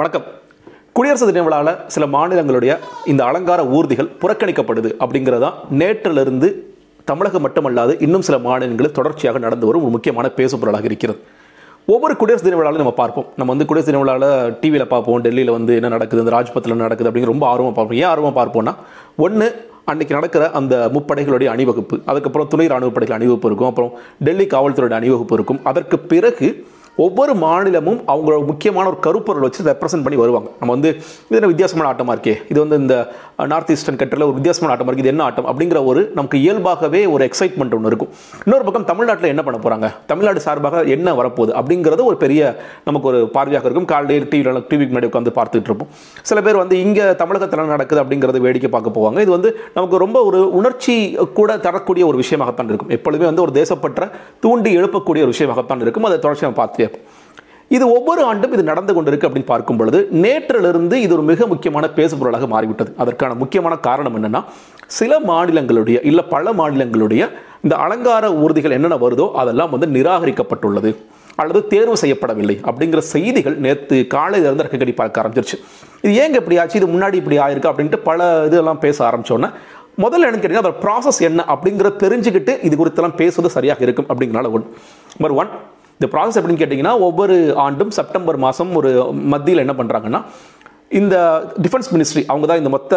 வணக்கம். குடியரசு தின விழாவில் சில மாநிலங்களுடைய இந்த அலங்கார ஊர்திகள் புறக்கணிக்கப்படுது அப்படிங்கிறதா நேற்றிலிருந்து தமிழகம் மட்டுமல்லாது இன்னும் சில மாநிலங்களில் தொடர்ச்சியாக நடந்து வரும் ஒரு முக்கியமான பேசுபொருளாக இருக்கிறது. ஒவ்வொரு குடியரசு தின விழாவிலும் நம்ம பார்ப்போம். நம்ம வந்து குடியரசு தின விழாவில் டிவியில் பார்ப்போம் டெல்லியில் வந்து என்ன நடக்குது இந்த ராஜ்பத்தில் என்ன நடக்குது அப்படிங்கிற ரொம்ப ஆர்வமாக பார்ப்போம். ஏன் ஆர்வமாக பார்ப்போம்னா ஒன்று அன்னைக்கு நடக்கிற அந்த முப்படைகளுடைய அணிவகுப்பு அதுக்கப்புறம் துணை ராணுவ படைகள் அணிவகுப்பு இருக்கும். அப்புறம் டெல்லி காவல்துறையோட அணிவகுப்பு இருக்கும். அதற்கு பிறகு ஒவ்வொரு மாநிலமும் அவங்களோட முக்கியமான ஒரு கருப்பொருள் வச்சு ரெப்ரசென்ட் பண்ணி வருவாங்க. நம்ம வந்து இது என்ன வித்தியாசமான ஆட்டமாக இருக்கே? இது வந்து இந்த நார்த் ஈஸ்டர்ன் கண்ட்ரியில் ஒரு வித்தியாசமான ஆட்டமாக இருக்குது இது என்ன ஆட்டம்? அப்படிங்கிற ஒரு நமக்கு இயல்பாகவே ஒரு எக்ஸைட்மெண்ட் ஒன்று இருக்கும். இன்னொரு பக்கம் தமிழ்நாட்டில் என்ன பண்ண போகிறாங்க தமிழ்நாடு சார்பாக என்ன வரப்போகுது? அப்படிங்கிறது ஒரு பெரிய நமக்கு ஒரு பார்வையாக இருக்கும். காலையில் டிவியில் டிவிக்கு முன்னாடி உட்காந்து பார்த்துட்டு இருப்போம். சில பேர் வந்து இங்கே தமிழகத்தில் நடக்குது அப்படிங்கிறத வேடிக்கை பார்க்க போவாங்க. இது வந்து நமக்கு ரொம்ப ஒரு உணர்ச்சி கூட தரக்கூடிய ஒரு விஷயமாகத்தான் இருக்கும். எப்பொழுதுமே வந்து ஒரு தேசப்பற்ற தூண்டி எழுப்பக்கூடிய ஒரு விஷயமாகத்தான் இருக்கும். அதை தொடர்ச்சி நம்ம பார்த்துட்டே இது ஒவ்வொரு ஆண்டும் இது நடந்து கொண்டிருக்கு அப்படின்னு பார்க்கும் பொழுது நேற்றிலிருந்து இது ஒரு மிக முக்கியமான பேசுபொருளாக மாறிவிட்டது. அதற்கான முக்கியமான காரணம் என்னன்னா சில மாநிலங்களுடைய இல்ல பல மாநிலங்களுடைய இந்த அலங்கார ஊர்திகள் என்னென்ன வருதோ அதெல்லாம் வந்து நிராகரிக்கப்பட்டுள்ளது அல்லது தேர்வு செய்யப்படவில்லை அப்படிங்கிற செய்திகள் நேற்று காலையில இருந்து ரெக்கடி பார்க்க ஆரம்பிச்சிருச்சு. இது ஏங்க இப்படி ஆச்சு? இது முன்னாடி இப்படி ஆயிருக்கு அப்படின்ட்டு பல இதெல்லாம் பேச ஆரம்பித்தோன்னே முதல்ல எனக்கு கேட்டீங்கன்னா அதோட ப்ராசஸ் என்ன அப்படிங்கிறத தெரிஞ்சுக்கிட்டு இது குறித்தெல்லாம் பேசுவது சரியாக இருக்கும் அப்படிங்கிறனால ஒன். நம்பர் ஒன் இந்த ப்ராசஸ் எப்படின்னு கேட்டிங்கன்னா ஒவ்வொரு ஆண்டும் செப்டம்பர் மாதம் ஒரு மத்தியில் என்ன பண்ணுறாங்கன்னா இந்த டிஃபென்ஸ் மினிஸ்ட்ரி அவங்க தான் இந்த மொத்த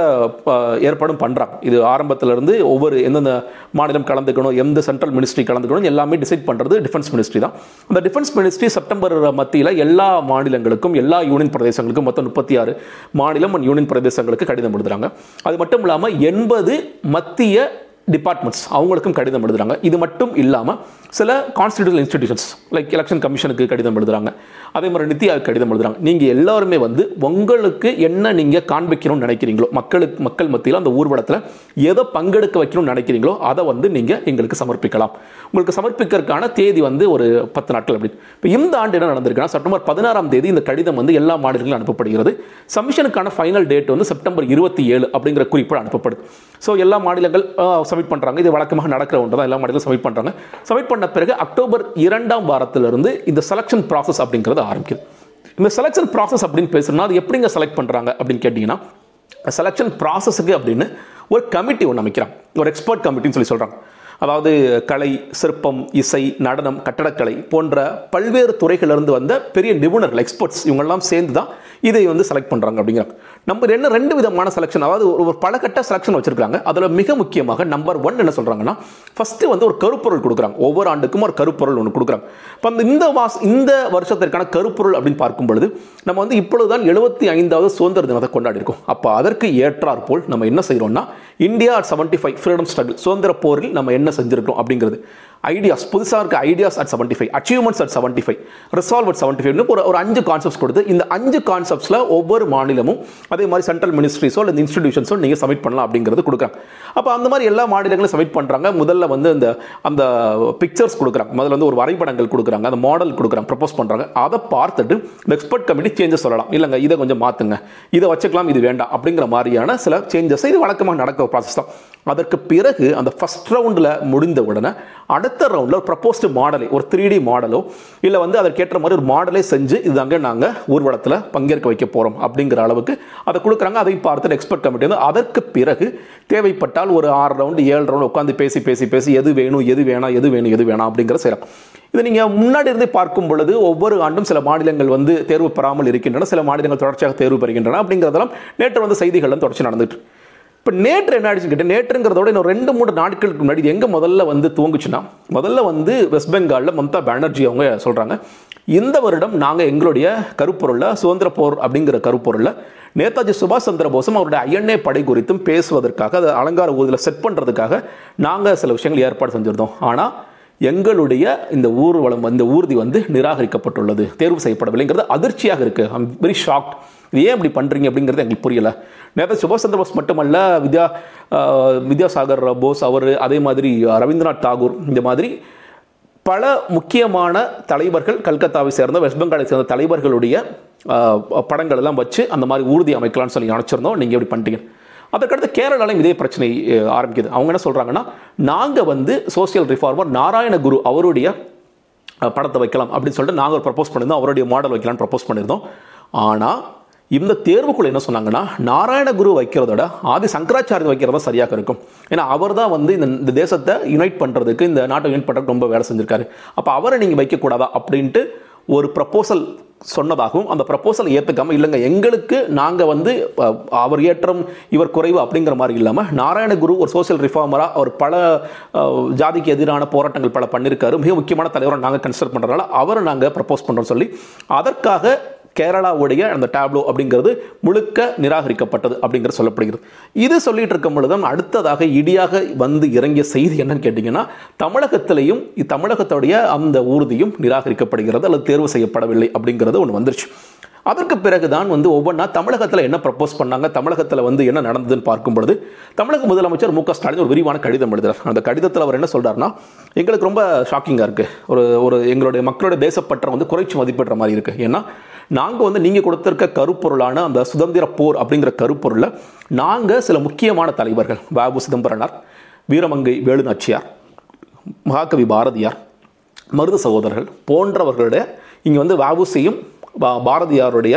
ஏற்பாடும் பண்ணுறாங்க இது ஆரம்பத்துல இருந்து ஒவ்வொரு எந்தெந்த மாநிலம் கலந்துக்கணும் எந்த சென்ட்ரல் மினிஸ்ட்ரி கலந்துக்கணும் எல்லாமே டிசைட் பண்ணுறது டிஃபென்ஸ் மினிஸ்ட்ரி தான். அந்த டிஃபென்ஸ் மினிஸ்ட்ரி செப்டம்பர் மத்தியில் எல்லா மாநிலங்களுக்கும் எல்லா யூனியன் பிரதேசங்களுக்கும் மொத்தம் முப்பத்தி ஆறு மாநிலம் அண்ட் யூனியன் பிரதேசங்களுக்கு கடிதம் எழுதுறாங்க. அது மட்டும் இல்லாமல் எண்பது மத்திய டிபார்ட்மெண்ட்ஸ் அவங்களுக்கும் கடிதம் எழுதுறாங்க. இது மட்டும் இல்லாமல் சில கான்ஸ்டிடியூஷனல் இன்ஸ்டிடியூஷன்ஸ் லைக் எலெக்ஷன் கமிஷனுக்கு கடிதம் எழுதுகிறாங்க அதே மாதிரி நித்தி ஆயோக் கடிதம் எழுதுகிறாங்க நீங்கள் எல்லாருமே வந்து உங்களுக்கு என்ன நீங்கள் காண்பிக்கணும்னு நினைக்கிறீங்களோ மக்களுக்கு மக்கள் மத்தியில் அந்த ஊர்வலத்தில் எதை பங்கெடுக்க வைக்கணும்னு நினைக்கிறீங்களோ அதை வந்து நீங்கள் எங்களுக்கு சமர்ப்பிக்கலாம். உங்களுக்கு சமர்ப்பிக்கிறதுக்கான தேதி வந்து ஒரு பத்து நாட்கள் அப்படின்னு. இப்போ இந்த ஆண்டு என்ன நடந்திருக்குன்னா செப்டம்பர் பதினாறாம் தேதி இந்த கடிதம் வந்து எல்லா மாநிலங்களும் அனுப்பப்படுகிறது. சமிஷனுக்கான ஃபைனல் டேட் வந்து செப்டம்பர் இருபத்தி ஏழு அப்படிங்கிற குறிப்போடு அனுப்பப்படுது. ஸோ எல்லா மாநிலங்கள் சப்மிட் பண்ணுறாங்க இது வழக்கமாக நடக்கிற ஒன்று தான். எல்லா மாநிலங்களும் சப்மிட் பண்ணுறாங்க சப்மிட் பண்ண பிறகு அக்டோபர் இரண்டாம் வாரத்திலிருந்து இந்த செலெக்ஷன் ப்ராசஸ் அப்படிங்கிறது ஆரம்பிக்குது. இந்த செலெக்ஷன் ப்ராசஸ் அப்படின்னு பேசுகிறோம்னா அது எப்படிங்க செலக்ட் பண்ணுறாங்க அப்படின்னு கேட்டிங்கன்னா செலெக்ஷன் ப்ராசஸுக்கு அப்படின்னு ஒரு கமிட்டி ஒன்று அமைக்கிறாங்க. ஒரு எக்ஸ்பர்ட் கமிட்டின்னு சொல்லி சொல்கிறாங்க அதாவது கலை சிற்பம் இசை நடனம் கட்டடக்கலை போன்ற பல்வேறு துறைகளிலிருந்து வந்த பெரிய நிபுணர்கள் எக்ஸ்பர்ட்ஸ் இவங்கெல்லாம் சேர்ந்து தான் இதை வந்து செலக்ட் பண்ணுறாங்க அப்படிங்கிறாங்க நம்பர் என்ன ரெண்டு விதமான செலெக்ஷன் அதாவது ஒரு ஒரு பல கட்ட செலெக்ஷன் அதில் மிக முக்கியமாக நம்பர் ஒன் என்ன சொல்கிறாங்கன்னா ஃபஸ்ட்டு வந்து ஒரு கருப்பொருள் கொடுக்குறாங்க. ஒவ்வொரு ஆண்டுக்கும் ஒரு கருப்பொருள் ஒன்று கொடுக்குறாங்க. இப்போ அந்த இந்த வாஸ் இந்த வருஷத்திற்கான கருப்பொருள் அப்படின்னு பார்க்கும் பொழுது நம்ம வந்து இப்பொழுதுதான் எழுபத்தி ஐந்தாவது சுதந்திர தினத்தை கொண்டாடி இருக்கோம். அப்போ அதற்கு ஏற்றாற்போல் நம்ம என்ன செய்கிறோம்னா India at seventy five freedom struggle சுதந்திர போரில் நம்ம என்ன செஞ்சிருக்கோம் அப்படிங்கிறது. ஐடியாஸ் புதுசாக இருக்க ideas at seventy five achievements at seventy five resolve at seventy ஃபைவ்னு ஒரு ஒரு அஞ்சு கான்செப்ட்ஸ் கொடுத்து இந்த அஞ்சு கான்செப்ட்ஸில் ஒவ்வொரு மாநிலமும் அதே மாதிரி சென்ட்ரல் மினிஸ்ட்ரிஸோ இல்லை இன்ஸ்டிடியூஷன்ஸோ நீங்கள் சப்மிட் பண்ணலாம் அப்படிங்கிறது கொடுக்குறாங்க. அப்போ அந்த மாதிரி எல்லா மாநிலங்களும் சப்மிட் பண்ணுறாங்க முதல்ல வந்து அந்த அந்த பிக்சர்ஸ் கொடுக்குறாங்க. முதல்ல வந்து ஒரு வரைபடங்கள் கொடுக்குறாங்க. அந்த மாடல் கொடுக்குறாங்க. ப்ரப்போஸ் பண்ணுறாங்க அதை பார்த்துட்டு இந்த எக்ஸ்பர்ட் கமிட்டி சேஞ்சஸ் சொல்லலாம். இல்லைங்க இதை கொஞ்சம் மாற்றுங்க இதை வச்சுக்கலாம் இது வேண்டாம் அப்படிங்கிற மாதிரியான சில சேஞ்சஸ் இது வழக்கமாக நடக்கிற ப்ராசஸ் தான். அதற்கு பிறகு அந்த ஃபர்ஸ்ட் ரவுண்டில் முடிந்த உடனே அடுத்த ரவுண்டில் ஒரு ப்ரப்போஸ்டு மாடலை ஒரு த்ரீ டி மாடலோ இல்லை வந்து அதற்கேற்ற மாதிரி ஒரு மாடலே செஞ்சு இதுதாங்க நாங்கள் ஊர்வலத்தில் பங்கேற்க வைக்க போகிறோம் அப்படிங்கிற அளவுக்கு அதை கொடுக்குறாங்க. அதையும் பார்த்துட்டு எக்ஸ்பெக்ட் கமிட்டி வந்து அதற்கு பிறகு தேவைப்பட்டால் ஒரு ஆறு ரவுண்டு ஏழு ரவுண்டு உட்காந்து பேசி பேசி பேசி எது வேணும் எது வேணாம் எது வேணும் எது வேணாம் அப்படிங்கிற செய்யலாம் இது நீங்கள் முன்னாடி இருந்து பார்க்கும் பொழுது ஒவ்வொரு ஆண்டும் சில மாநிலங்கள் வந்து தேர்வு பெறாமல் இருக்கின்றன சில மாநிலங்கள் தொடர்ச்சியாக தேர்வு பெறுகின்றன அப்படிங்கிறதெல்லாம் நேற்று வந்து செய்திகள் தொடர்ச்சி நடந்துட்டு இப்போ நேற்று என்ன ஆயிடுச்சுன்னு கேட்டு நேற்றுங்கிறதோட இன்னும் ரெண்டு மூணு நாட்களுக்கு முன்னாடி எங்கே முதல்ல வந்து துவங்குச்சுன்னா முதல்ல வந்து வெஸ்ட் பெங்காலில் மம்தா பானர்ஜி அவங்க சொல்கிறாங்க இந்த வருடம் நாங்கள் எங்களுடைய கருப்பொருளில் சுதந்திர போர் அப்படிங்கிற கருப்பொருளில் நேதாஜி சுபாஷ் சந்திர போஸும் அவருடைய ஐஎன்ஏ படை குறித்தும் பேசுவதற்காக அதை அலங்கார ஊதியில் செட் பண்ணுறதுக்காக நாங்கள் சில விஷயங்கள் ஏற்பாடு செஞ்சுருந்தோம். ஆனால் எங்களுடைய இந்த ஊர்வலம் இந்த ஊர்தி வந்து நிராகரிக்கப்பட்டுள்ளது தேர்வு செய்யப்படவில்லைங்கிறது அதிர்ச்சியாக இருக்குது ஐம் வெரி ஷாக்ட் இது ஏன் இப்படி பண்ணுறீங்க அப்படிங்கிறது எங்களுக்கு புரியல. நேற்று சுபாஷ் சந்திர போஸ் மட்டுமல்ல வித்யா வித்யாசாகர் போஸ் அவர் அதே மாதிரி ரவீந்திரநாத் தாகூர் இந்த மாதிரி பல முக்கியமான தலைவர்கள் கல்கத்தாவை சேர்ந்த வெஸ்ட் பெங்காலை சேர்ந்த தலைவர்களுடைய படங்கள் எல்லாம் வச்சு அந்த மாதிரி ஊர்தி அமைக்கலாம்னு சொல்லி நினச்சிருந்தோம் நீங்கள் எப்படி பண்ணிட்டீங்க அதற்கடுத்து கேரளாலையும் இதே பிரச்சனை ஆரம்பிக்குது. அவங்க என்ன சொல்கிறாங்கன்னா நாங்கள் வந்து சோசியல் ரிஃபார்மர் நாராயணகுரு அவருடைய படத்தை வைக்கலாம் அப்படின்னு சொல்லிட்டு நாங்கள் ஒரு ப்ரப்போஸ் பண்ணியிருந்தோம். அவருடைய மாடல் வைக்கலாம்னு ப்ரப்போஸ் பண்ணியிருந்தோம். ஆனால் இந்த தேர்வுக்குள்ள என்ன சொன்னாங்கன்னா நாராயணகுரு வைக்கிறதோட ஆதி சங்கராச்சாரிய வைக்கிறதா சரியாக இருக்கும். ஏன்னா அவர் தான் வந்து இந்த இந்த தேசத்தை யுனைட் பண்ணுறதுக்கு இந்த நாட்டை யுனைட் பண்ணுறதுக்கு ரொம்ப வேலை செஞ்சிருக்காரு. அப்போ அவரை நீங்கள் வைக்கக்கூடாதா அப்படின்ட்டு ஒரு ப்ரப்போசல் சொன்னதாகவும் அந்த ப்ரப்போசல் ஏற்றுக்காம இல்லைங்க எங்களுக்கு நாங்கள் வந்து அவர் ஏற்றம் இவர் குறைவு அப்படிங்கிற மாதிரி இல்லாமல் நாராயணகுரு ஒரு சோஷியல் ரிஃபார்மராக அவர் பல ஜாதிக்கு எதிரான போராட்டங்கள் பல பண்ணியிருக்காரு மிக முக்கியமான தலைவரை நாங்கள் கன்சிடர் பண்ணுறதுனால அவரை நாங்கள் ப்ரப்போஸ் பண்ணுறோம் சொல்லி அதற்காக கேரளாவுடைய அந்த டேப்லோ அப்படிங்கிறது முழுக்க நிராகரிக்கப்பட்டது அப்படிங்கிறது சொல்லப்படுகிறது. இது சொல்லிட்டு இருக்கும் பொழுது அடுத்ததாக இடியாக வந்து இறங்கிய செய்தி என்னன்னு கேட்டிங்கன்னா தமிழகத்திலையும் தமிழகத்துடைய அந்த ஊர்தியும் நிராகரிக்கப்படுகிறது அல்லது தேர்வு செய்யப்படவில்லை அப்படிங்கிறது ஒன்று வந்துருச்சு. அதற்கு பிறகுதான் வந்து ஒவ்வொன்றா தமிழகத்தில் என்ன ப்ரப்போஸ் பண்ணாங்க தமிழகத்தில் வந்து என்ன நடந்ததுன்னு பார்க்கும் பொழுது தமிழக முதலமைச்சர் மு க ஸ்டாலின் ஒரு விரிவான கடிதம் எழுதுகிறார் அந்த கடிதத்தில் அவர் என்ன சொல்றாருன்னா எங்களுக்கு ரொம்ப ஷாக்கிங்காக இருக்குது ஒரு ஒரு எங்களுடைய மக்களுடைய தேசப்பற்றை வந்து குறைச்சி மதிப்பிடுற மாதிரி இருக்குது ஏன்னா நாங்கள் வந்து நீங்கள் கொடுத்துருக்க கருப்பொருளான அந்த சுதந்திர போர் அப்படிங்கிற கருப்பொருளை நாங்கள் சில முக்கியமான தலைவர்கள் பாபு சிதம்பரனார் வீரமங்கை வேலு நாச்சியார் மகாகவி பாரதியார் மருது சகோதரர்கள் போன்றவர்களுடைய இங்கே வந்து வாவுசியும் பாரதியாருடைய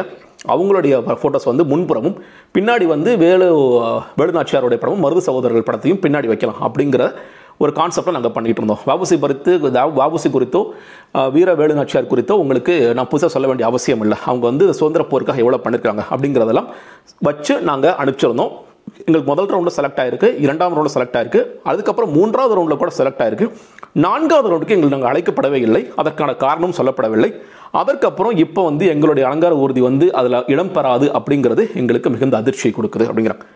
அவங்களுடைய ஃபோட்டோஸ் வந்து முன்புறமும் பின்னாடி வந்து வேலு வேலுநாச்சியாருடைய படமும் மருது சகோதரர்கள் படத்தையும் பின்னாடி வைக்கலாம் அப்படிங்கிற ஒரு கான்செப்டை நாங்கள் பண்ணிகிட்டு இருந்தோம். வாபுசி குறித்து வாபுசி குறித்தோ வீர வேலுநாச்சியார் குறித்தோ உங்களுக்கு நான் புதுசாக சொல்ல வேண்டிய அவசியம் இல்லை. அவங்க வந்து சுதந்திர போருக்காக எவ்வளோ பண்ணியிருக்காங்க அப்படிங்கிறதெல்லாம் வச்சு நாங்கள் அனுப்பிச்சிருந்தோம். எங்களுக்கு முதல் ரவுண்டில் செலக்ட் ஆயிருக்கு இரண்டாம் ரவுண்டில் செலக்ட் ஆயிருக்கு அதுக்கப்புறம் மூன்றாவது ரவுண்டில் கூட செலக்ட் ஆயிருக்கு. நான்காவது ரவுண்டுக்கு எங்களுக்கு நாங்கள் அழைக்கப்படவே இல்லை அதற்கான காரணம் சொல்லப்படவில்லை. அதற்கப்புறம் இப்போ வந்து எங்களுடைய அலங்கார ஊர்தி வந்து அதில் இடம் பெறாது அப்படிங்கிறது எங்களுக்கு மிகுந்த அதிர்ச்சியை கொடுக்குது அப்படிங்கிறாங்க.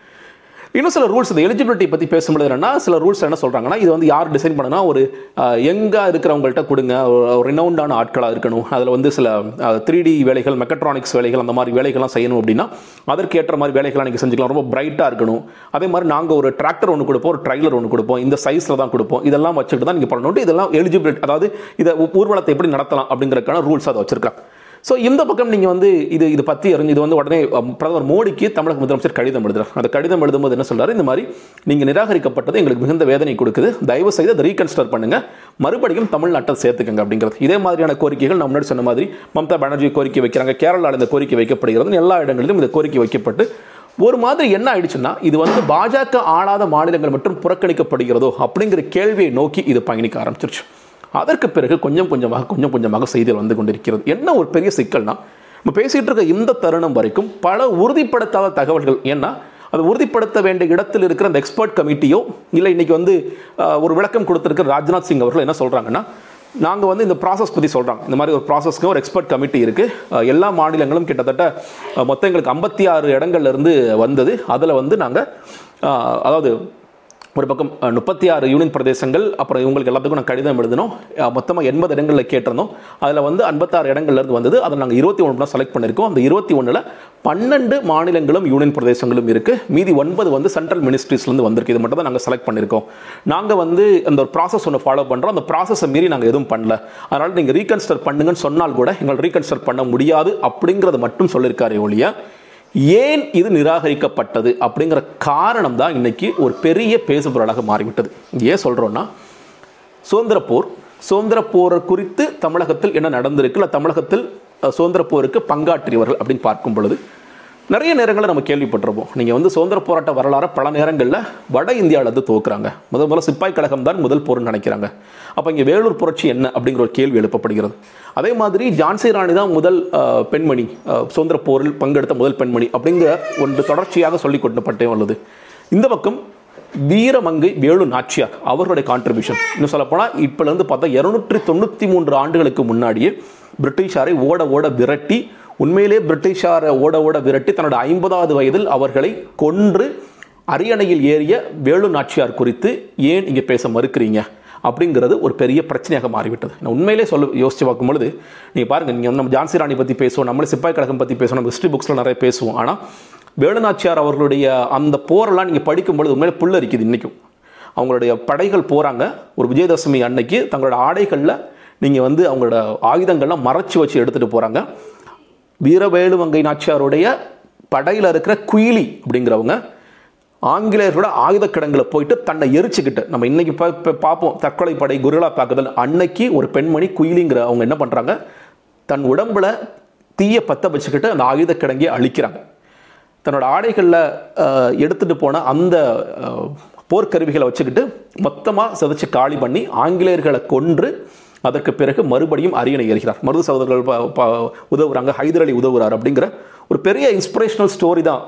இன்னும் சில ரூல்ஸ் இந்த எலிஜிபிலிட்டி பற்றி பேசும்போது என்னன்னா சில ரூல்ஸ் என்ன சொல்கிறாங்கன்னா இது வந்து யார் டிசைன் பண்ணுனா ஒரு எங்கே இருக்கிறவங்கள்ட்ட கொடுங்க. ஒரு ரினவுண்டான ஆட்களாக இருக்கணும். அதில் வந்து சில த்ரீ டி வேலைகள் மெக்கட்ரானிக்ஸ் வேலைகள் அந்த மாதிரி வேலைகள்லாம் செய்யணும் அப்படின்னா அதற்கு ஏற்ற மாதிரி வேலைகள்லாம் நீங்கள் செஞ்சுக்கலாம். ரொம்ப பிரைட்டாக இருக்கணும். அதே மாதிரி நாங்கள் ஒரு டிராக்டர் ஒன்று கொடுப்போம் ஒரு ட்ரைலர் ஒன்று கொடுப்போம். இந்த சைஸில் தான் கொடுப்போம். இதெல்லாம் வச்சுட்டு தான் நீங்கள் பண்ணணும். இதெல்லாம் எலிஜிபிலிட்டி அதாவது இதை ஊர்வலத்தை எப்படி நடத்தலாம் அப்படிங்கிறதுக்கான ரூல்ஸ் அதை வச்சிருக்காங்க ஸோ இந்த பக்கம் நீங்கள் வந்து இது இது பற்றி அறிஞ்சு இது வந்து உடனே பிரதமர் மோடிக்கு தமிழக முதலமைச்சர் கடிதம் எழுதுறார். அந்த கடிதம் எழுதும்போது என்ன சொல்கிறார் இந்த மாதிரி நீங்கள் நிராகரிக்கப்பட்டது எங்களுக்கு மிகுந்த வேதனை கொடுக்குது. தயவு செய்து அதை ரீகன்ஸ்டர் பண்ணுங்கள் மறுபடியும் தமிழ்நாட்டை சேர்த்துக்கங்க அப்படிங்கிறது. இதே மாதிரியான கோரிக்கைகள் நான் முன்னாடி சொன்ன மாதிரி மம்தா பானர்ஜி கோரிக்கை வைக்கிறாங்க கேரளாவில் இந்த கோரிக்கை வைக்கப்படுகிறது. எல்லா இடங்களிலும் இந்த கோரிக்கை வைக்கப்பட்டு ஒரு மாதிரி என்ன ஆயிடுச்சுன்னா இது வந்து பாஜக ஆளாத மாநிலங்கள் மட்டும் புறக்கணிக்கப்படுகிறதோ அப்படிங்கிற கேள்வியை நோக்கி இது பயணிக்க ஆரம்பிச்சிருச்சு. அதற்கு பிறகு கொஞ்சம் கொஞ்சமாக கொஞ்சம் கொஞ்சமாக செய்திகள் வந்து கொண்டிருக்கிறது. என்ன ஒரு பெரிய சிக்கல்னா நம்ம பேசிகிட்டு இருக்க இந்த தருணம் வரைக்கும் பல உறுதிப்படுத்தாத தகவல்கள் ஏன்னா அதை உறுதிப்படுத்த வேண்டிய இடத்தில் இருக்கிற அந்த எக்ஸ்பர்ட் கமிட்டியோ இல்லை இன்னைக்கு வந்து ஒரு விளக்கம் கொடுத்துருக்க ராஜ்நாத் சிங் அவர்கள் என்ன சொல்கிறாங்கன்னா நாங்கள் வந்து இந்த ப்ராசஸ் பற்றி சொல்கிறாங்க இந்த மாதிரி ஒரு ப்ராசஸ்க்கு ஒரு எக்ஸ்பர்ட் கமிட்டி இருக்குது எல்லா மாநிலங்களும் கிட்டத்தட்ட மொத்தம் எங்களுக்கு ஐம்பத்தி ஆறு இடங்கள்லேருந்து வந்தது. அதில் வந்து நாங்கள் அதாவது ஒரு பக்கம் முப்பத்தி ஆறு யூனியன் பிரதேசங்கள் அப்புறம் இவங்களுக்கு எல்லாத்துக்கும் நான் கடிதம் எழுதினோம். மொத்தமாக எண்பது இடங்களில் கேட்டிருந்தோம். அதில் வந்து ஐம்பத்தாறு இடங்கள்லேருந்து வந்தது. அதை நாங்கள் இருபத்தி ஒன்று செலக்ட் பண்ணியிருக்கோம். அந்த இருபத்தி ஒன்றில் பன்னெண்டு மாநிலங்களும் யூனியன் பிரதேசங்களும் இருக்குது மீதி ஒன்பது வந்து சென்ட்ரல் மினிஸ்ட்ரிஸ்லேருந்து வந்திருக்கு. இது மட்டும் தான் நாங்கள் செலக்ட் பண்ணியிருக்கோம். நாங்கள் வந்து அந்த ஒரு ப்ராசஸ் ஒன்று ஃபாலோ பண்ணுறோம் அந்த ப்ராசஸை மீறி நாங்கள் எதுவும் பண்ணல. அதனால் நீங்கள் ரீகன்ஸ்டர் பண்ணுங்கன்னு சொன்னால் கூட எங்கள் ரீகன்ஸ்டர் பண்ண முடியாது அப்படிங்கிறத மட்டும் சொல்லியிருக்காரு ஒழிய ஏன் இது நிராகரிக்கப்பட்டது அப்படிங்கிற காரணம் தான் இன்னைக்கு ஒரு பெரிய பேசுபொருளாக மாறிவிட்டது. ஏன் சொல்கிறோன்னா சுதந்திர போர் சுதந்திர போர் குறித்து தமிழகத்தில் என்ன நடந்திருக்கு இல்லை தமிழகத்தில் சுதந்திர போருக்கு பங்காற்றியவர்கள் அப்படின்னு பார்க்கும் பொழுது நிறைய நேரங்களில் நம்ம கேள்விப்பட்டிருப்போம். நீங்கள் வந்து சுதந்திர போராட்ட வரலாறு பல நேரங்களில் வட இந்தியாவில் தோக்குறாங்க துவக்குறாங்க. முதல் முதல்ல சிப்பாய் கழகம் தான் முதல் போர்னு நினைக்கிறாங்க. அப்போ இங்கே வேலூர் புரட்சி என்ன அப்படிங்கிற ஒரு கேள்வி எழுப்பப்படுகிறது. அதே மாதிரி ஜான்சி ராணி தான் முதல் பெண்மணி. சுதந்திர போரில் பங்கெடுத்த முதல் பெண்மணி அப்படிங்கிற ஒன்று தொடர்ச்சியாக சொல்லிக் கொண்டப்பட்டே உள்ளது இந்த பக்கம் வீரமங்கை வேலு நாச்சியார் அவர்களுடைய கான்ட்ரிபியூஷன் இன்னும் சொல்லப்போனால் இப்போலேருந்து பார்த்தா இருநூற்றி தொண்ணூற்றி மூன்று ஆண்டுகளுக்கு முன்னாடியே பிரிட்டிஷாரை ஓட ஓட விரட்டி உண்மையிலே பிரிட்டிஷாரை ஓட ஓட விரட்டி தன்னோட ஐம்பதாவது வயதில் அவர்களை கொன்று அரியணையில் ஏறிய வேலு நாச்சியார் குறித்து ஏன் இங்கே பேச மறுக்கிறீங்க? அப்படிங்கிறது ஒரு பெரிய பிரச்சனையாக மாறிவிட்டது. நான் உண்மையிலே சொல்ல யோசிச்சு பார்க்கும் பொழுது நீங்கள் பாருங்கள் நீங்கள் நம்ம ஜான்சி ராணி பற்றி பேசுவோம் நம்மளே சிப்பாய் கழகம் பற்றி பேசுவோம் நம்ம ஹிஸ்ட்ரி புக்ஸில் நிறைய பேசுவோம். ஆனால் வேலுநாச்சியார் அவர்களுடைய அந்த போரெல்லாம் நீங்கள் படிக்கும்பொழுது உண்மையிலே புல்லரிக்குது இன்றைக்கும் அவங்களுடைய படைகள் போகிறாங்க ஒரு விஜயதசமி அன்னைக்கு தங்களோட ஆடைகளில் நீங்கள் வந்து அவங்களோட ஆயுதங்கள்லாம் மறைச்சி வச்சு எடுத்துகிட்டு போகிறாங்க வீரவேலுவங்கை நாச்சியாருடைய படையில் இருக்கிற குயிலி அப்படிங்கிறவங்க ஆங்கிலேயர்களோட ஆயுத கிடங்கில் போயிட்டு தன்னை எரிச்சுக்கிட்டு நம்ம இன்னைக்கு பார்ப்போம் தற்கொலை படை குருலா தாக்குதல் அன்னைக்கு ஒரு பெண்மணி குயிலிங்கிற அவங்க என்ன பண்றாங்க? தன் உடம்புல தீய பத்த வச்சுக்கிட்டு அந்த ஆயுத கிடங்கியை அழிக்கிறாங்க. தன்னோட ஆடைகளில் எடுத்துகிட்டு போன அந்த போர்க்கருவிகளை வச்சுக்கிட்டு மொத்தமாக சிதைச்சு காலி பண்ணி ஆங்கிலேயர்களை கொன்று அதற்கு பிறகு மறுபடியும் அரியணை ஏறுகிறார். மருது சகோதரர்கள் உதவுறாங்க. ஹைதர் அலி உதவுறார் அப்படிங்கிற ஒரு பெரிய இன்ஸ்பிரேஷனல் ஸ்டோரி தான்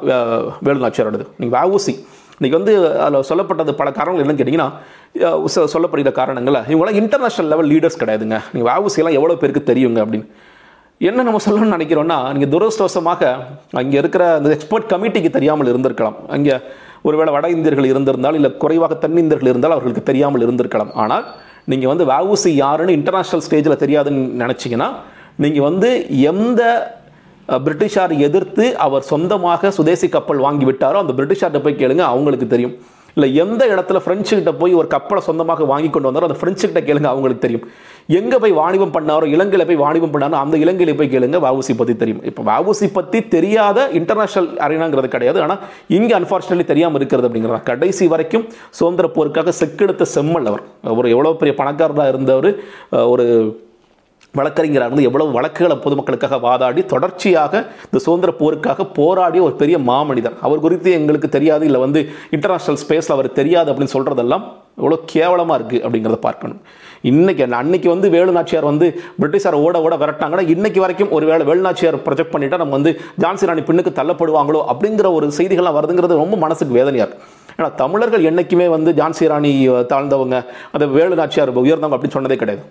வேலுநாச்சியாரோடது. நீங்கள் வஉசி இன்றைக்கி வந்து அதில் சொல்லப்பட்டது பல காரணங்கள் என்னன்னு கேட்டிங்கன்னா சொல்லப்படுகிற காரணங்கள் இவங்களாம் இன்டர்நேஷனல் லெவல் லீடர்ஸ் கிடையாதுங்க. நீங்கள் வஉசியெல்லாம் எவ்வளோ பேருக்கு தெரியுங்க அப்படின்னு. என்ன நம்ம சொல்லணும்னு நினைக்கிறோன்னா நீங்கள் துரதிருஷ்டவசமாக அங்கே இருக்கிற அந்த எக்ஸ்பர்ட் கமிட்டிக்கு தெரியாமல் இருந்திருக்கலாம். அங்கே ஒருவேளை வட இந்தியர்கள் இருந்திருந்தால் இல்லை குறைவாக தென்னிந்தியர்கள் இருந்தால் அவர்களுக்கு தெரியாமல் இருந்திருக்கலாம். ஆனால் நீங்கள் வந்து வஉசி யாருன்னு இன்டர்நேஷ்னல் ஸ்டேஜில் தெரியாதுன்னு நினச்சிங்கன்னா நீங்கள் வந்து எந்த பிரிட்டிஷார் எதிர்த்து அவர் சொந்தமாக சுதேசி கப்பல் வாங்கி விட்டாரோ அந்த பிரிட்டிஷார்ட்ட போய் கேளுங்க அவங்களுக்கு தெரியும். இல்லை எந்த இடத்துல பிரெஞ்சு கிட்ட போய் ஒரு கப்பலை சொந்தமாக வாங்கி கொண்டு வந்தாரோ அந்த பிரெஞ்சு கிட்ட கேளுங்க அவங்களுக்கு தெரியும். எங்கே போய் வாணிபம் பண்ணாரோ இலங்கையில் போய் வாணிபம் பண்ணாரோ அந்த இலங்கையில் போய் கேளுங்க வாவுசி பற்றி தெரியும். இப்போ வாவுசி பற்றி தெரியாத இன்டர்நேஷனல் அரேனாங்கிறது கிடையாது. ஆனால் இங்கே அன்ஃபார்ச்சுனேட்லி தெரியாமல் இருக்கிறது அப்படிங்கிறத கடைசி வரைக்கும் சுதந்திர போருக்காக செக்கெடுத்த செம்மல் அவர். ஒரு எவ்வளோ பெரிய பணக்காரராக இருந்தவர். ஒரு வழக்கறிஞராக இருந்து எவ்வளவு வழக்குகளை பொதுமக்களுக்காக வாதாடி தொடர்ச்சியாக இந்த சுதந்திர போருக்காக போராடிய ஒரு பெரிய மாமனிதர். அவர் குறித்து எங்களுக்கு தெரியாது இல்லை வந்து இன்டர்நேஷ்னல் ஸ்பேஸில் அவர் தெரியாது அப்படின்னு சொல்கிறதெல்லாம் எவ்வளோ கேவலமாக இருக்குது அப்படிங்கிறத பார்க்கணும். இன்னைக்கு அன்னைக்கு வந்து வேலுநாச்சியார் வந்து பிரிட்டிஷார் ஓட ஓட விரட்டாங்கன்னா இன்னைக்கு வரைக்கும் ஒரு வேளை வேலுநாச்சியார் ப்ரொஜெக்ட் பண்ணிட்டா நம்ம வந்து ஜான்சி ராணி பின்னுக்கு தள்ளப்படுவாங்களோ அப்படிங்கிற ஒரு செய்திகள்லாம் வருதுங்கிறது ரொம்ப மனசுக்கு வேதனையாக இருக்குது ஏன்னா தமிழர்கள் என்னைக்குமே வந்து ஜான்சி ராணி தாழ்ந்தவங்க அந்த வேலுநாச்சியார் உயர்ந்தவங்க அப்படின்னு சொன்னதே கிடையாது.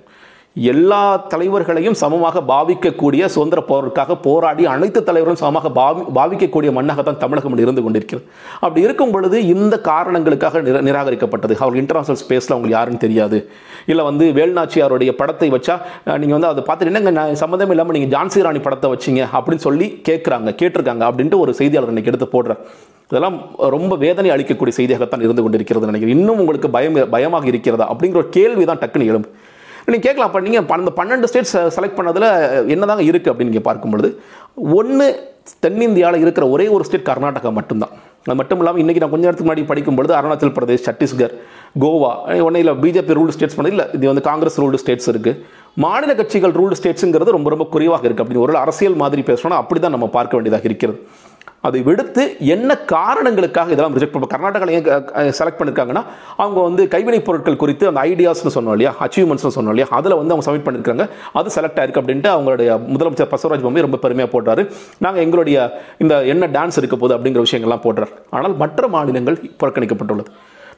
எல்லா தலைவர்களையும் சமமாக பாவிக்கக்கூடிய சுதந்திர போருக்காக போராடி அனைத்து தலைவரும் சமமாக பாவி பாவிக்கக்கூடிய மண்ணாகத்தான் தமிழகம் இருந்து கொண்டிருக்கிறது. அப்படி இருக்கும் பொழுது இந்த காரணங்களுக்காக நிர நிராகரிக்கப்பட்டது. அவர் இன்டர்நேஷனல் ஸ்பேஸில் அவங்களுக்கு யாருன்னு தெரியாது. இல்லை வந்து வேல்நாச்சியாருடைய படத்தை வச்சா நீங்கள் வந்து அதை பார்த்துட்டு என்னங்க நான் சம்மந்தம் இல்லாமல் நீங்கள் ஜான்சி ராணி படத்தை வச்சீங்க அப்படின்னு சொல்லி கேட்குறாங்க கேட்டிருக்காங்க அப்படின்ட்டு ஒரு செய்தியாளர் இன்னைக்கு எடுத்து போடுறார். இதெல்லாம் ரொம்ப வேதனை அளிக்கக்கூடிய செய்தியாகத்தான் இருந்து கொண்டிருக்கிறது நினைக்கிறேன். இன்னும் உங்களுக்கு பயம் பயமாக இருக்கிறதா அப்படிங்கிற ஒரு கேள்வி தான் டக்குன்னு எழும்பு நீங்கள் கேட்கலாம். அப்போ நீங்கள் அந்த பன்னெண்டு ஸ்டேட்ஸ் செலக்ட் பண்ணதில் என்னதாங்க இருக்குது அப்படின்னு நீங்கள் பார்க்கும்பொழுது ஒன்று தென்னிந்தியாவில் இருக்கிற ஒரே ஒரு ஸ்டேட் கர்நாடகா மட்டும்தான். அது மட்டும் இல்லாமல் இன்றைக்கி நான் கொஞ்ச நேரத்துக்கு முன்னாடி படிக்கும் பொழுது அருணாச்சல் பிரதேஷ் சத்தீஸ்கர் கோவா ஒன்றும் இல்லை பிஜேபி ரூல்டு ஸ்டேட்ஸ் பண்ணது இல்லை. இது வந்து காங்கிரஸ் ரூல்டு ஸ்டேட்ஸ் இருக்குது மாநில கட்சிகள் ரூல்டு ஸ்டேட்ஸுங்கிறது ரொம்ப ரொம்ப குறைவாக இருக்குது அப்படின்னு ஒரு அரசியல் மாதிரி பேசணும்னா அப்படி தான் நம்ம பார்க்க வேண்டியதாக இருக்கிறது. அதை விடுத்து என்ன காரணங்களுக்காக இதெல்லாம் ரிஜெக்ட் பண்ண கர்நாடகாவில் ஏன் செலக்ட் பண்ணியிருக்காங்கன்னா அவங்க வந்து கைவினைப் பொருட்கள் குறித்து அந்த ஐடியாஸ்னு சொன்னோம் இல்லையா? அச்சீவ்மெண்ட்ஸ்னு சொன்னோம் இல்லையா? அதில் வந்து அவங்க சப்மிட் பண்ணியிருக்காங்க அது செலக்ட் ஆயிருக்கு அப்படின்ட்டு அவங்களுடைய முதலமைச்சர் பசவராஜ் பொம்மை ரொம்ப பெருமையாக போடுறாரு. நாங்கள் எங்களுடைய இந்த என்ன டான்ஸ் இருக்க போகுது அப்படிங்கிற விஷயங்கள்லாம் போடுறார். ஆனால் மற்ற மாநிலங்கள் புறக்கணிக்கப்பட்டுள்ளது.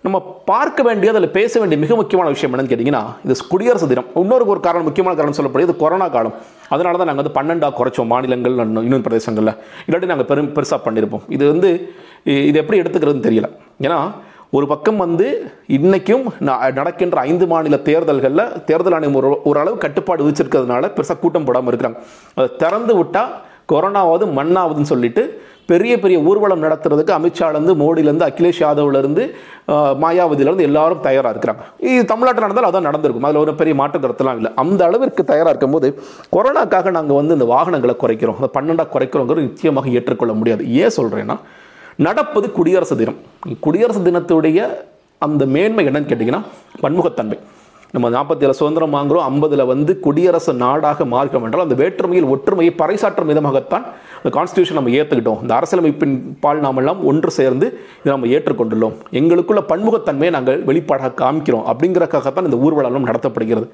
நம்ம பார்க்க வேண்டியது அதில் பேச வேண்டிய மிக முக்கியமான விஷயம் என்னன்னு கேட்டிங்கன்னா இது குடியரசு தினம். இன்னொரு ஒரு காரணம் முக்கியமான காரணம் சொல்லப்படுது கொரோனா காலம். அதனால தான் நாங்கள் வந்து பன்னெண்டா குறைச்சோம் மாநிலங்கள் இன்னும் பிரதேசங்களில். இல்லாட்டி நாங்கள் பெரும் பெருசாக பண்ணியிருப்போம் இது வந்து இது எப்படி எடுத்துக்கிறதுன்னு தெரியல. ஏன்னா ஒரு பக்கம் வந்து இன்றைக்கும் நடக்கின்ற ஐந்து மாநில தேர்தல்களில் தேர்தல் ஆணையம் ஒரு ஓரளவு கட்டுப்பாடு விதிச்சிருக்கிறதுனால பெருசாக கூட்டம் போடாமல் இருக்கிறாங்க. அதை திறந்து விட்டால் கொரோனாவது மண்ணாவதுன்னு சொல்லிட்டு பெரிய பெரிய ஊர்வலம் நடத்துறதுக்கு அமித்ஷாலேருந்து மோடியிலேருந்து அகிலேஷ் யாதவ்லேருந்து மாயாவதியிலேருந்து எல்லாரும் தயாராக இருக்கிறாங்க. இது தமிழ்நாட்டில் நடந்தால் அதான் நடந்திருக்கும். அதில் ஒரு பெரிய மாற்று கருத்துலாம் இல்லை. அந்த அளவிற்கு தயாராக இருக்கும்போது கொரோனாக்காக நாங்கள் வந்து இந்த வாகனங்களை குறைக்கிறோம். அதை பன்னெண்டாக குறைக்கிறோங்கிறது நிச்சயமாக ஏற்றுக்கொள்ள முடியாது. ஏன் சொல்கிறேன்னா நடப்பது குடியரசு தினம். குடியரசு தினத்துடைய அந்த மேன்மை என்னன்னு கேட்டிங்கன்னா பன்முகத்தன்மை. நம்ம நாற்பத்தி ஏழு சுதந்திரம் வாங்குகிறோம் ஐம்பதில் வந்து குடியரசு நாடாக மாறுகிறோம் என்றால் அந்த வேற்றுமையில் ஒற்றுமையை பறைசாற்றும் விதமாகத்தான் அந்த கான்ஸ்டியூஷன் நம்ம ஏற்றுக்கிட்டோம் இந்த அரசியலமைப்பின் பால் நாமெல்லாம் ஒன்று சேர்ந்து இதை நம்ம ஏற்றுக்கொண்டுள்ளோம். எங்களுக்குள்ள பன்முகத்தன்மையை நாங்கள் வெளிப்பாடாக காமிக்கிறோம் அப்படிங்கிறக்காகத்தான் இந்த ஊர்வலம் நடத்தப்படுகிறது.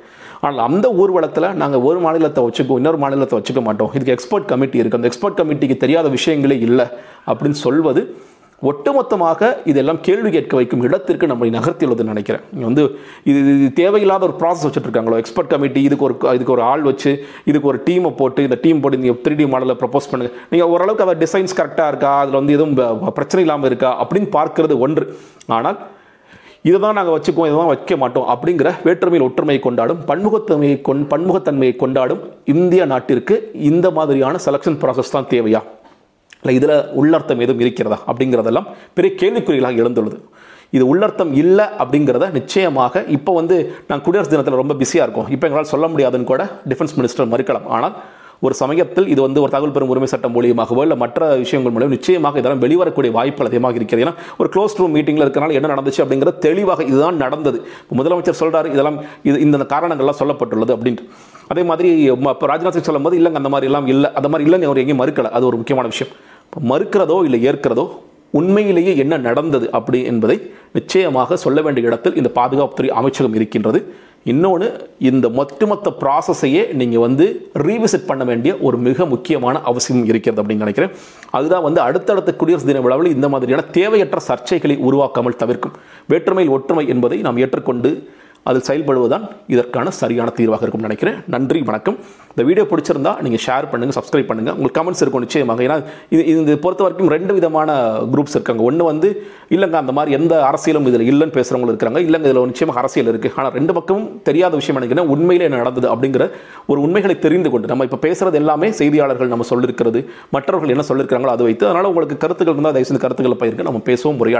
ஆனால் அந்த ஊர்வலத்தில் நாங்கள் ஒரு மாநிலத்தை வச்சுக்கோ இன்னொரு மாநிலத்தை வச்சுக்க மாட்டோம். இதுக்கு எக்ஸ்பர்ட் கமிட்டி இருக்குது அந்த எக்ஸ்பர்ட் கமிட்டிக்கு தெரியாத விஷயங்களே இல்லை அப்படின்னு சொல்வது ஒட்டுமொத்தமாக இதெல்லாம் கேள்வி கேட்க வைக்கும் இடத்திற்கு நம்மை நகர்த்தியுள்ளதுன்னு நினைக்கிறேன். இங்கே வந்து இது இது தேவையில்லாத ஒரு ப்ராசஸ் வச்சுட்ருக்காங்களோ எக்ஸ்பர்ட் கமிட்டி இதுக்கு ஒரு இதுக்கு ஒரு ஆள் வச்சு இதுக்கு ஒரு டீமை போட்டு இந்த டீம் போட்டு நீங்கள் த்ரீ டி மாடலில் ப்ரப்போஸ் பண்ணுங்க. நீங்கள் ஓரளவுக்கு அதை டிசைன்ஸ் கரெக்டாக இருக்கா? அதில் வந்து எதுவும் பிரச்சனை இல்லாமல் இருக்கா? அப்படின்னு பார்க்கறது ஒன்று. ஆனால் இதை தான் நாங்கள் வச்சுக்குவோம் இதை தான் வைக்க மாட்டோம் அப்படிங்கிற வேற்றுமையில் ஒற்றுமையை கொண்டாடும் பன்முகத்தன்மையை கொண் பன்முகத்தன்மையை கொண்டாடும் இந்திய நாட்டிற்கு இந்த மாதிரியான செலெக்ஷன் ப்ராசஸ் தான் தேவையா? இல்லை இதில் உள்ளர்த்தம் எதுவும் இருக்கிறதா அப்படிங்கிறதெல்லாம் பெரிய கேள்விக்குறிகளாக எழுந்துள்ளது. இது உள்ளர்த்தம் இல்லை அப்படிங்கிறத நிச்சயமாக இப்போ வந்து நான் குடியரசு தினத்தில் ரொம்ப பிஸியாக இருக்கும். இப்போ எங்களால் சொல்ல முடியாதுன்னு கூட டிஃபென்ஸ் மினிஸ்டர் மறுக்கலாம். ஆனால் ஒரு சமயத்தில் இது வந்து ஒரு தகவல் பெறும் உரிமை சட்டம் மூலியமாகவோ இல்லை மற்ற விஷயங்கள் மூலியமோ நிச்சயமாக இதெல்லாம் வெளிவரக்கூடிய வாய்ப்புகள் அதிகமாக இருக்கிறது. ஏன்னா ஒரு க்ளோஸ் ரூம் மீட்டிங்கில் இருக்கனால என்ன நடந்துச்சு அப்படிங்கிறது தெளிவாக இதுதான் நடந்தது. முதலமைச்சர் சொல்கிறார் இதெல்லாம் இது இந்த காரணங்கள்லாம் சொல்லப்பட்டுள்ளது அப்படின்ட்டு. அதே மாதிரி இப்போ ராஜ்நாத் சிங் சொல்லும்போது இல்லைங்க அந்த மாதிரி எல்லாம் இல்லை. அந்த மாதிரி இல்லைன்னு அவர் எங்கேயும் மறுக்கலை. அது ஒரு முக்கியமான விஷயம். மறுக்கிறதோ இல்லை ஏற்கிறதோ உண்மையிலேயே என்ன நடந்தது அப்படி என்பதை நிச்சயமாக சொல்ல வேண்டிய இடத்தில் இந்த பாதுகாப்புத்துறை அமைச்சகம் இருக்கின்றது. இன்னொன்று இந்த ஒட்டுமொத்த ப்ராசஸையே நீங்கள் வந்து ரீவிசிட் பண்ண வேண்டிய ஒரு மிக முக்கியமான அவசியம் இருக்கிறது அப்படின்னு நினைக்கிறேன். அதுதான் வந்து அடுத்தடுத்த குடியரசு தின விழாவில் இந்த மாதிரியான தேவையற்ற சர்ச்சைகளை உருவாக்காமல் தவிர்க்கும். வேற்றுமையில் ஒற்றுமை என்பதை நாம் ஏற்றுக்கொண்டு அதில் செயல்படுவதுதான் இதற்கான சரியான தீர்வாக இருக்கும்னு நினைக்கிறேன். நன்றி வணக்கம். இந்த வீடியோ பிடிச்சிருந்தா நீங்கள் ஷேர் பண்ணுங்கள் சப்ஸ்கிரைப் பண்ணுங்கள் உங்களுக்கு கமெண்ட்ஸ் இருக்கும் நிச்சயமாக. ஏன்னா இது இது பொறுத்த வரைக்கும் ரெண்டு விதமான குரூப்ஸ் இருக்காங்க. ஒன்று வந்து இல்லைங்க அந்த மாதிரி எந்த அரசியலும் இதில் இல்லைன்னு பேசுகிறவங்களும் இருக்கிறாங்க இல்லைங்க இதில் நிச்சயமாக அரசியல் இருக்குது ஆனால் ரெண்டு பக்கமும் தெரியாத விஷயம் நினைக்கிறேன் உண்மையிலே என்ன நடந்தது அப்படிங்கிற ஒரு உண்மைகளை தெரிந்து கொண்டு நம்ம இப்போ பேசுகிறது எல்லாமே செய்தியாளர்கள் நம்ம சொல்லியிருக்கிறது மற்றவர்கள் என்ன சொல்லியிருக்கிறாங்களோ அதை வைத்து அதனால் உங்களுக்கு கருத்துக்கள் இருந்தால் தயவு செய்து கருத்துக்களை பயிருக்கு நம்ம பேசவும் உரையாடுவோம்.